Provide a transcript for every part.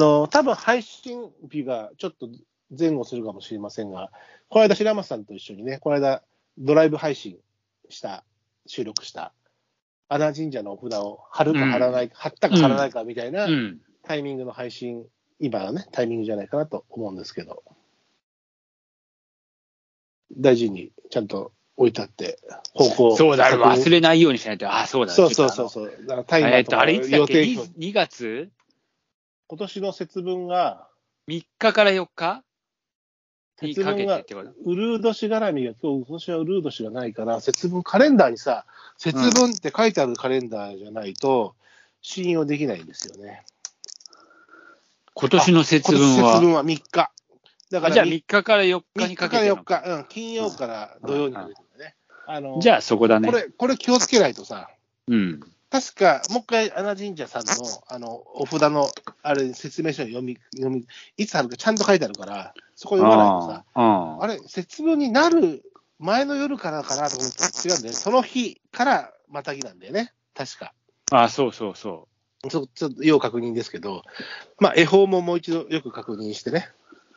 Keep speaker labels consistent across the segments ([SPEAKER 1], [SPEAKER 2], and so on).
[SPEAKER 1] の、多分配信日がちょっと前後するかもしれませんが、この間、白松さんと一緒にね、この間、ドライブ配信した、収録した、穴神社のお札を貼るか貼らないか、貼ったか貼らないかみたいな
[SPEAKER 2] うん。
[SPEAKER 1] タイミングの配信、今はね、タイミングじゃないかなと思うんですけど、大事にちゃんと置いてあって、方向
[SPEAKER 2] そうだ、忘れないようにしないと。あ、そうだ。
[SPEAKER 1] そうそうそう
[SPEAKER 2] う。
[SPEAKER 1] そう。タイマ
[SPEAKER 2] えっと、
[SPEAKER 1] ーとか
[SPEAKER 2] あれいつだっけ？
[SPEAKER 1] 予定
[SPEAKER 2] 2, 2月？
[SPEAKER 1] 今年の節分が、
[SPEAKER 2] 3日から4日？にかけて
[SPEAKER 1] 節分が
[SPEAKER 2] ってこと
[SPEAKER 1] ウルー年絡みが、今日、今年はウルー年がないから、節分、カレンダーにさ、節分って書いてあるカレンダーじゃないと、信用できないんですよね。
[SPEAKER 2] 今年の節分は？
[SPEAKER 1] 今年節分は3日。だから、
[SPEAKER 2] あじゃあ3日から4日
[SPEAKER 1] 3
[SPEAKER 2] に
[SPEAKER 1] 日から4
[SPEAKER 2] かけての
[SPEAKER 1] 日、うん、金曜から土曜にかけてだね。あの、
[SPEAKER 2] じゃあそこだね。
[SPEAKER 1] これ、これ気をつけないとさ、
[SPEAKER 2] うん。
[SPEAKER 1] 確か、もう一回、穴神社さんの、あの、お札の、あれ、説明書に読み、読み、いつあるかちゃんと書いてあるから、そこ読まないとさ、
[SPEAKER 2] ああ
[SPEAKER 1] あれ、節分になる前の夜からかなと思って違うんだよね。その日からまたぎなんだよね。確か。
[SPEAKER 2] ああ、そうそうそ
[SPEAKER 1] ちょちょっと要確認ですけど、まあ、恵方ももう一度よく確認してね。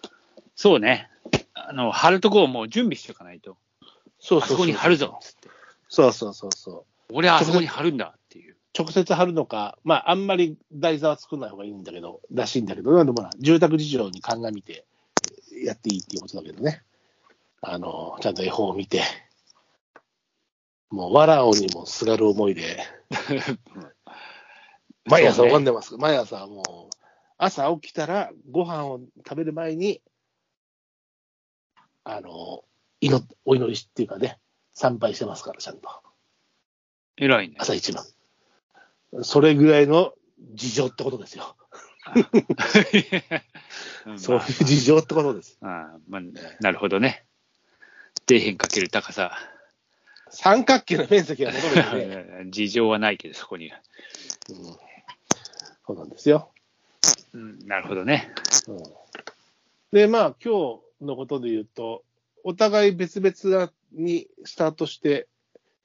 [SPEAKER 2] う。そうね。あの、貼るとこをもう準備しておかないと。
[SPEAKER 1] そう
[SPEAKER 2] あそこに貼るぞ。
[SPEAKER 1] そうそうそうそう。
[SPEAKER 2] 俺はあそこに貼るんだ。
[SPEAKER 1] 直接貼るのか、まあ、あんまり台座は作んない方がいいんだけど、らしいんだけど、でもほら、住宅事情に鑑みてやっていいっていうことだけどね。あの、ちゃんと恵方を見て、もう、わらおにもすがる思いで、毎朝拝んでます。毎朝もう、朝起きたらご飯を食べる前に、あの、祈っお祈りっていうかね、参拝してますから、ちゃんと。
[SPEAKER 2] 偉いね。
[SPEAKER 1] 朝一番。それぐらいの事情ってことですよ。
[SPEAKER 2] う ん
[SPEAKER 1] そういう事情ってことです。
[SPEAKER 2] まあ、まあ、なるほどね。底辺かける高さ。
[SPEAKER 1] 三角形の面積が戻るんでね。
[SPEAKER 2] 事情はないけど、そこには。
[SPEAKER 1] うんそうなんですよ。
[SPEAKER 2] うん、なるほどね。
[SPEAKER 1] うんで、まあ、今日のことで言うと、お互い別々にスタートして、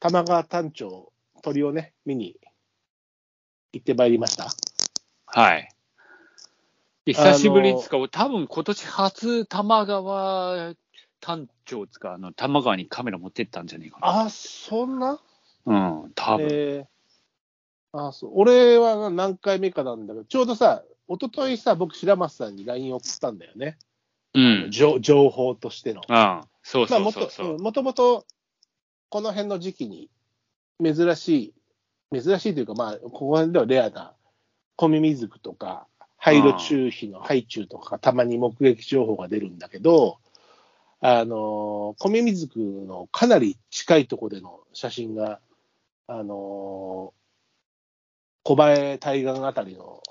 [SPEAKER 1] 玉川丹頂、鳥をね、見に行ってまいりました。
[SPEAKER 2] はい。で久しぶりですか、多分今年初玉川単調つか、あの、玉川にカメラ持ってったんじゃねえかな。
[SPEAKER 1] あ、そんな？
[SPEAKER 2] うん、多分。
[SPEAKER 1] えーあそう俺は何回目かなんだけど、ちょうどさ、一昨日さ、僕、白松さんに LINE 送ったんだよね。
[SPEAKER 2] うん。
[SPEAKER 1] 情情報としての。
[SPEAKER 2] ああそう
[SPEAKER 1] まあ、
[SPEAKER 2] そうそうそう。
[SPEAKER 1] うんもともと、この辺の時期に、珍しい、珍しいというか、まあ、ここではレアな、コミミズクとか、ハイロチュウヒのハイチュウとか、たまに目撃情報が出るんだけど、あの、コミミズクのかなり近いところでの写真が、あの、小林対岸あたりの、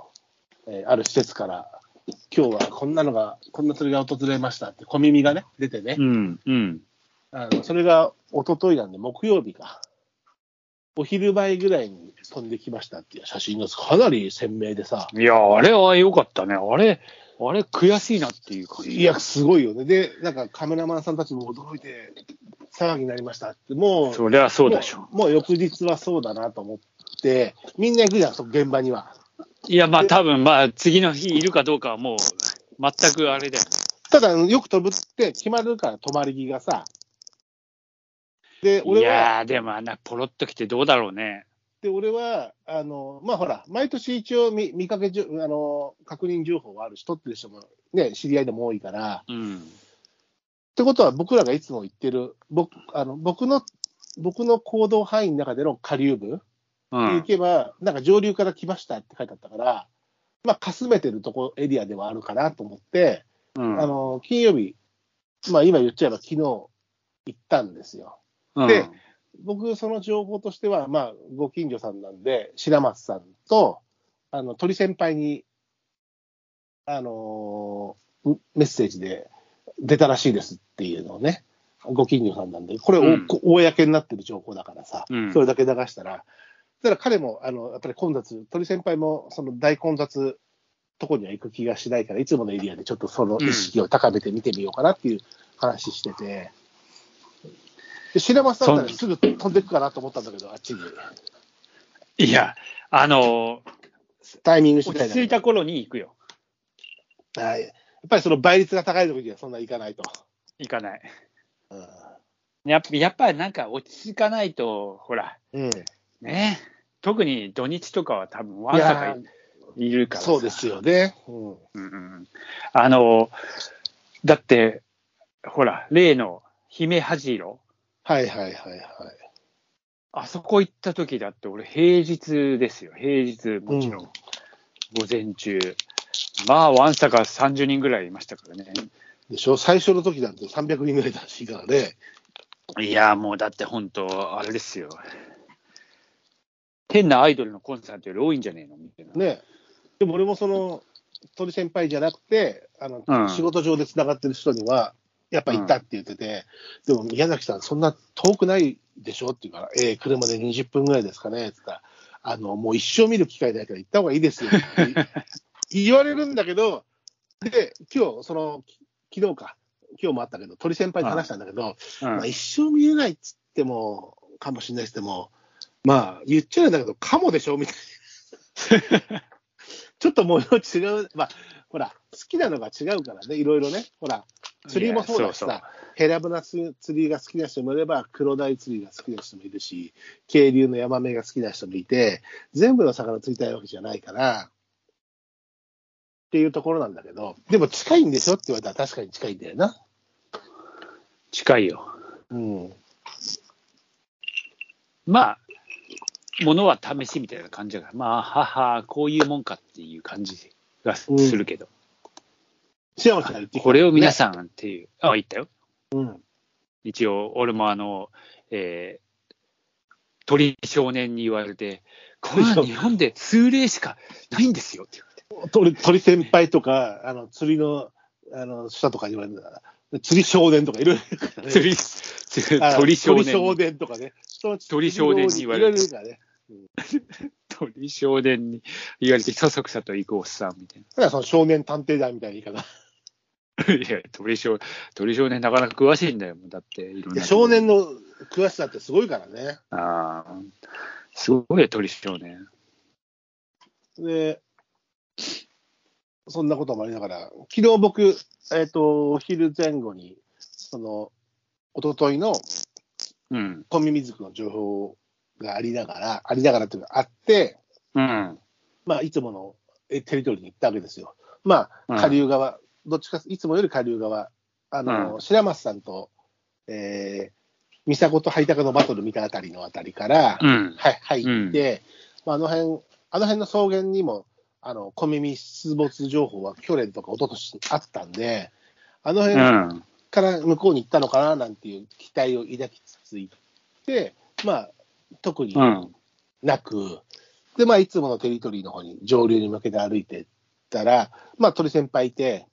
[SPEAKER 1] えーある施設から、今日はこんなのが、こんな鳥が訪れましたって、小耳がね、出てね、
[SPEAKER 2] うん、うん。
[SPEAKER 1] あのそれが一昨日なんで、木曜日か。お昼前ぐらいに飛んできましたっていう写真がかなり鮮明でさ、
[SPEAKER 2] いや、あれは良かったね。あれ、あれ悔しいなっていう感じ。
[SPEAKER 1] いや、すごいよね。で、なんかカメラマンさんたちも驚いて、騒ぎになりましたって、もう、
[SPEAKER 2] そりゃそうでしょ。
[SPEAKER 1] もうもう翌日はそうだなと思って、みんな行くじゃん、そ現場には。
[SPEAKER 2] いや、まあ多分、まあ次の日いるかどうかはもう、全くあれだよ。
[SPEAKER 1] ただ、よく飛ぶって決まるから、泊まり木がさ。で、
[SPEAKER 2] い
[SPEAKER 1] 俺は、
[SPEAKER 2] やー、でもあんなポロッと来てどうだろうね。
[SPEAKER 1] で、俺は、あの、まあ、ほら、毎年一応見見かけじゅ、あの、確認情報はあるし、取ってる人もね、知り合いでも多いから、
[SPEAKER 2] うん。
[SPEAKER 1] ってことは僕らがいつも言ってる、僕、あの、僕の、僕の行動範囲の中での下流部
[SPEAKER 2] う
[SPEAKER 1] に行
[SPEAKER 2] ん。
[SPEAKER 1] けば、なんか上流から来ましたって書いてあったから、まあ、かすめてるとこ、エリアではあるかなと思って、
[SPEAKER 2] うん
[SPEAKER 1] あの、金曜日、まあ、今言っちゃえば昨日行ったんですよ。
[SPEAKER 2] うん。
[SPEAKER 1] で僕、その情報としては、まあ、ご近所さんなんで、白松さんと、あの、鳥先輩に、あのーメッセージで出たらしいですっていうのをね、ご近所さんなんで、これ、お
[SPEAKER 2] うん。
[SPEAKER 1] こ公になってる情報だからさ、
[SPEAKER 2] うん。
[SPEAKER 1] それだけ流したら、そしたら彼も、あの、やっぱり混雑、鳥先輩も、その大混雑とこには行く気がしないから、いつものエリアでちょっとその意識を高めて見てみようかなっていう話してて、で白松さんだったらすぐ飛んでいくかなと思ったんだけど、あっちに。
[SPEAKER 2] いや、あの
[SPEAKER 1] タイミング次
[SPEAKER 2] 落
[SPEAKER 1] 第だけど
[SPEAKER 2] ち着いた頃に行くよ。
[SPEAKER 1] はい。やっぱりその倍率が高い時にはそんないかないと。
[SPEAKER 2] 行かない。
[SPEAKER 1] うん。
[SPEAKER 2] やっぱやっぱりなんか落ち着かないと、ほら、
[SPEAKER 1] うん、
[SPEAKER 2] ね、特に土日とかは多分、わ
[SPEAKER 1] い
[SPEAKER 2] んさか
[SPEAKER 1] や
[SPEAKER 2] いるからさ
[SPEAKER 1] そうですよね。うん。
[SPEAKER 2] うんうんあの、だって、ほら、例の姫恥色、
[SPEAKER 1] はいはいはいはい。
[SPEAKER 2] あそこ行った時だって、俺、平日ですよ、平日、もちろん、
[SPEAKER 1] うん
[SPEAKER 2] 午前中。まあ、わんさか30人ぐらいいましたからね。
[SPEAKER 1] でしょ？最初の時なんて300人ぐらいだらしいからね。
[SPEAKER 2] いや、もうだって本当、あれですよ。変なアイドルのコンサートより多いんじゃねえの？みたいな。
[SPEAKER 1] ね。でも俺もその、鳥先輩じゃなくて、あの、
[SPEAKER 2] うん
[SPEAKER 1] 仕事上でつながってる人には、やっぱ行ったって言ってて、でも宮崎さん、そんな遠くないでしょ？って言うから、ええ車で20分ぐらいですかね？って言ったら、あの、もう一生見る機会ないから行った方がいいですよ。っ て言われるんだけど、で、今日、その、き昨日か、今日もあったけど、鳥先輩と話したんだけど、
[SPEAKER 2] うん。
[SPEAKER 1] まあ、一生見れないっつっても、かもしれないですけども、まあ、言っちゃうんだけど、かもでしょ？みたいな。ちょっともう違う、まあ、ほら、好きなのが違うからね、いろいろね。ほら、釣りもそうだしさ、ヘラブナ釣りが好きな人もいれば、黒鯛釣りが好きな人もいるし、渓流のヤマメが好きな人もいて、全部の魚釣りたいわけじゃないから、っていうところなんだけど、でも近いんでしょって言われたら確かに近いんだよな。
[SPEAKER 2] 近いよ。
[SPEAKER 1] うん。
[SPEAKER 2] まあ、ものは試しみたいな感じだから、まあ、はは、こういうもんかっていう感じがす
[SPEAKER 1] うん
[SPEAKER 2] るけど、
[SPEAKER 1] 幸せが言ってきた
[SPEAKER 2] これを皆
[SPEAKER 1] ん。
[SPEAKER 2] さんっていう、あ、言ったよ。
[SPEAKER 1] うん。
[SPEAKER 2] 一応、俺もあの、えー鳥少年に言われて、これは日本で数例しかないんですよって言われて。
[SPEAKER 1] 鳥鳥先輩とか、あの釣りのあの人とかに言われるんだ釣り少年とかいろいろね。
[SPEAKER 2] 釣り、鳥少
[SPEAKER 1] 鳥少
[SPEAKER 2] 年。
[SPEAKER 1] 年とかね。
[SPEAKER 2] 鳥少年に言われる
[SPEAKER 1] いろいろいるからね。
[SPEAKER 2] 鳥少年に言われて、そそくさと行くおっさんみたい
[SPEAKER 1] だからその少年探偵団みたいな言い方。
[SPEAKER 2] な。いや、鳥少鳥少年なかなか詳しいんだよ。だって、いろんな。
[SPEAKER 1] 少年の詳しさってすごいからね。
[SPEAKER 2] ああ、すごいよ、鳥少年。
[SPEAKER 1] で、そんなこともありながら、昨日僕、えっ、と、お昼前後に、その、一昨日の
[SPEAKER 2] うん。
[SPEAKER 1] コンビミズクの情報がありながら、ありながらっていうか、あって、
[SPEAKER 2] うん。
[SPEAKER 1] まあ、いつものえテリトリーに行ったわけですよ。ま
[SPEAKER 2] うん
[SPEAKER 1] あ、下流側、どっちか、いつもより下流側、あの、
[SPEAKER 2] うん
[SPEAKER 1] 白松さんと、えー、三迫とハイタカのバトル見たあたりのあたりから、
[SPEAKER 2] うん。
[SPEAKER 1] はい、入って、まあ、あの辺、あの辺の草原にも、あの、小耳出没情報は去年とか一昨年にあったんで、あの
[SPEAKER 2] う
[SPEAKER 1] 辺
[SPEAKER 2] ん。
[SPEAKER 1] から向こうに行ったのかななんていう期待を抱きつつ行って、まあ、特に
[SPEAKER 2] うん。
[SPEAKER 1] なく、で、まあ、いつものテリトリーの方に上流に向けて歩いてったら、まあ、鳥先輩いて、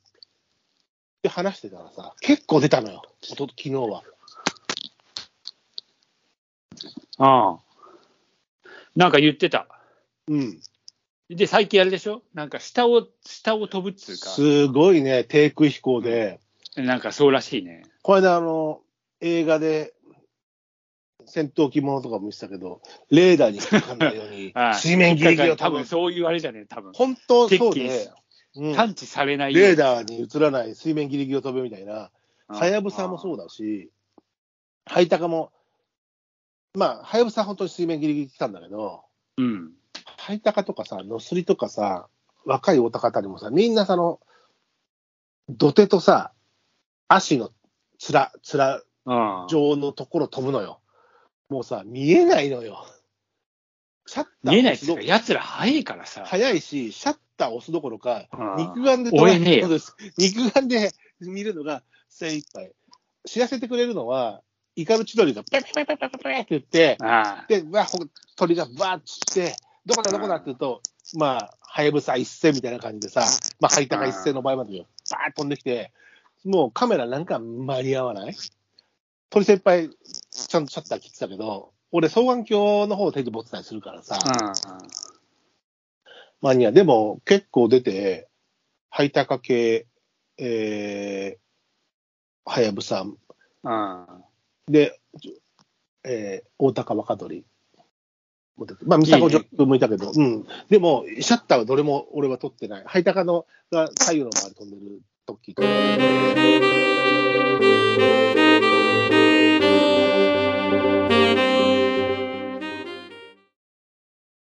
[SPEAKER 1] で、話してたらさ、結構出たのよ、おと昨日は。
[SPEAKER 2] ああ。なんか言ってた。
[SPEAKER 1] うん。
[SPEAKER 2] で、最近あれでしょ？なんか下を、下を飛ぶっつうか、
[SPEAKER 1] すごいね、低空飛行で、
[SPEAKER 2] なんかそうらしいね。
[SPEAKER 1] これ間あの、映画で、戦闘機ものとかも見てたけど、レーダーに引っかかんないように
[SPEAKER 2] はい、
[SPEAKER 1] 水面ギリギリを
[SPEAKER 2] 多分
[SPEAKER 1] 多分、
[SPEAKER 2] そういうあれじゃねえ多分。
[SPEAKER 1] 本当そう
[SPEAKER 2] 鉄
[SPEAKER 1] で、うん
[SPEAKER 2] 探知されないように
[SPEAKER 1] レーダーに映らない水面ギリギリを飛ぶみたいな、はやぶさもそうだし、ハイタカも、まあ、はやぶさは本当に水面ギリギリ来たんだけど、
[SPEAKER 2] うん。
[SPEAKER 1] ハイタカとかさ、ノスリとかさ、若いオタカたりもさ、みんなその、土手とさ、足のつら、つら状のところ飛ぶのよ。もうさ、見えないのよ。シャッター
[SPEAKER 2] 見えないっ
[SPEAKER 1] すど
[SPEAKER 2] 奴ら早いからさ。
[SPEAKER 1] 早いし、シャッター押すどころか、肉眼で。肉眼で見るのが精一杯。知らせてくれるのは、イカルチドリがペペペペペペペって言って、で、わほ鳥がバーッつって、どこだどこだって言うと、まあ、はやぶさ一斉みたいな感じでさ、まあ、ハイタカ一斉の場合までよ、バーッ飛んできて、もうカメラなんか間に合わない鳥先輩、ちゃんとシャッター切ってたけど、俺、双眼鏡の方を手に持ってたりするからさ、
[SPEAKER 2] あ
[SPEAKER 1] マニア、でも結構出て、ハイタカ系、えー、はやぶさ、
[SPEAKER 2] ああ
[SPEAKER 1] で、えー、大高若鳥、まあ、三坂上君もいたけど、うん。でも、シャッターはどれも俺は撮ってない。ハイタカのが左右の周り飛んでる時とか。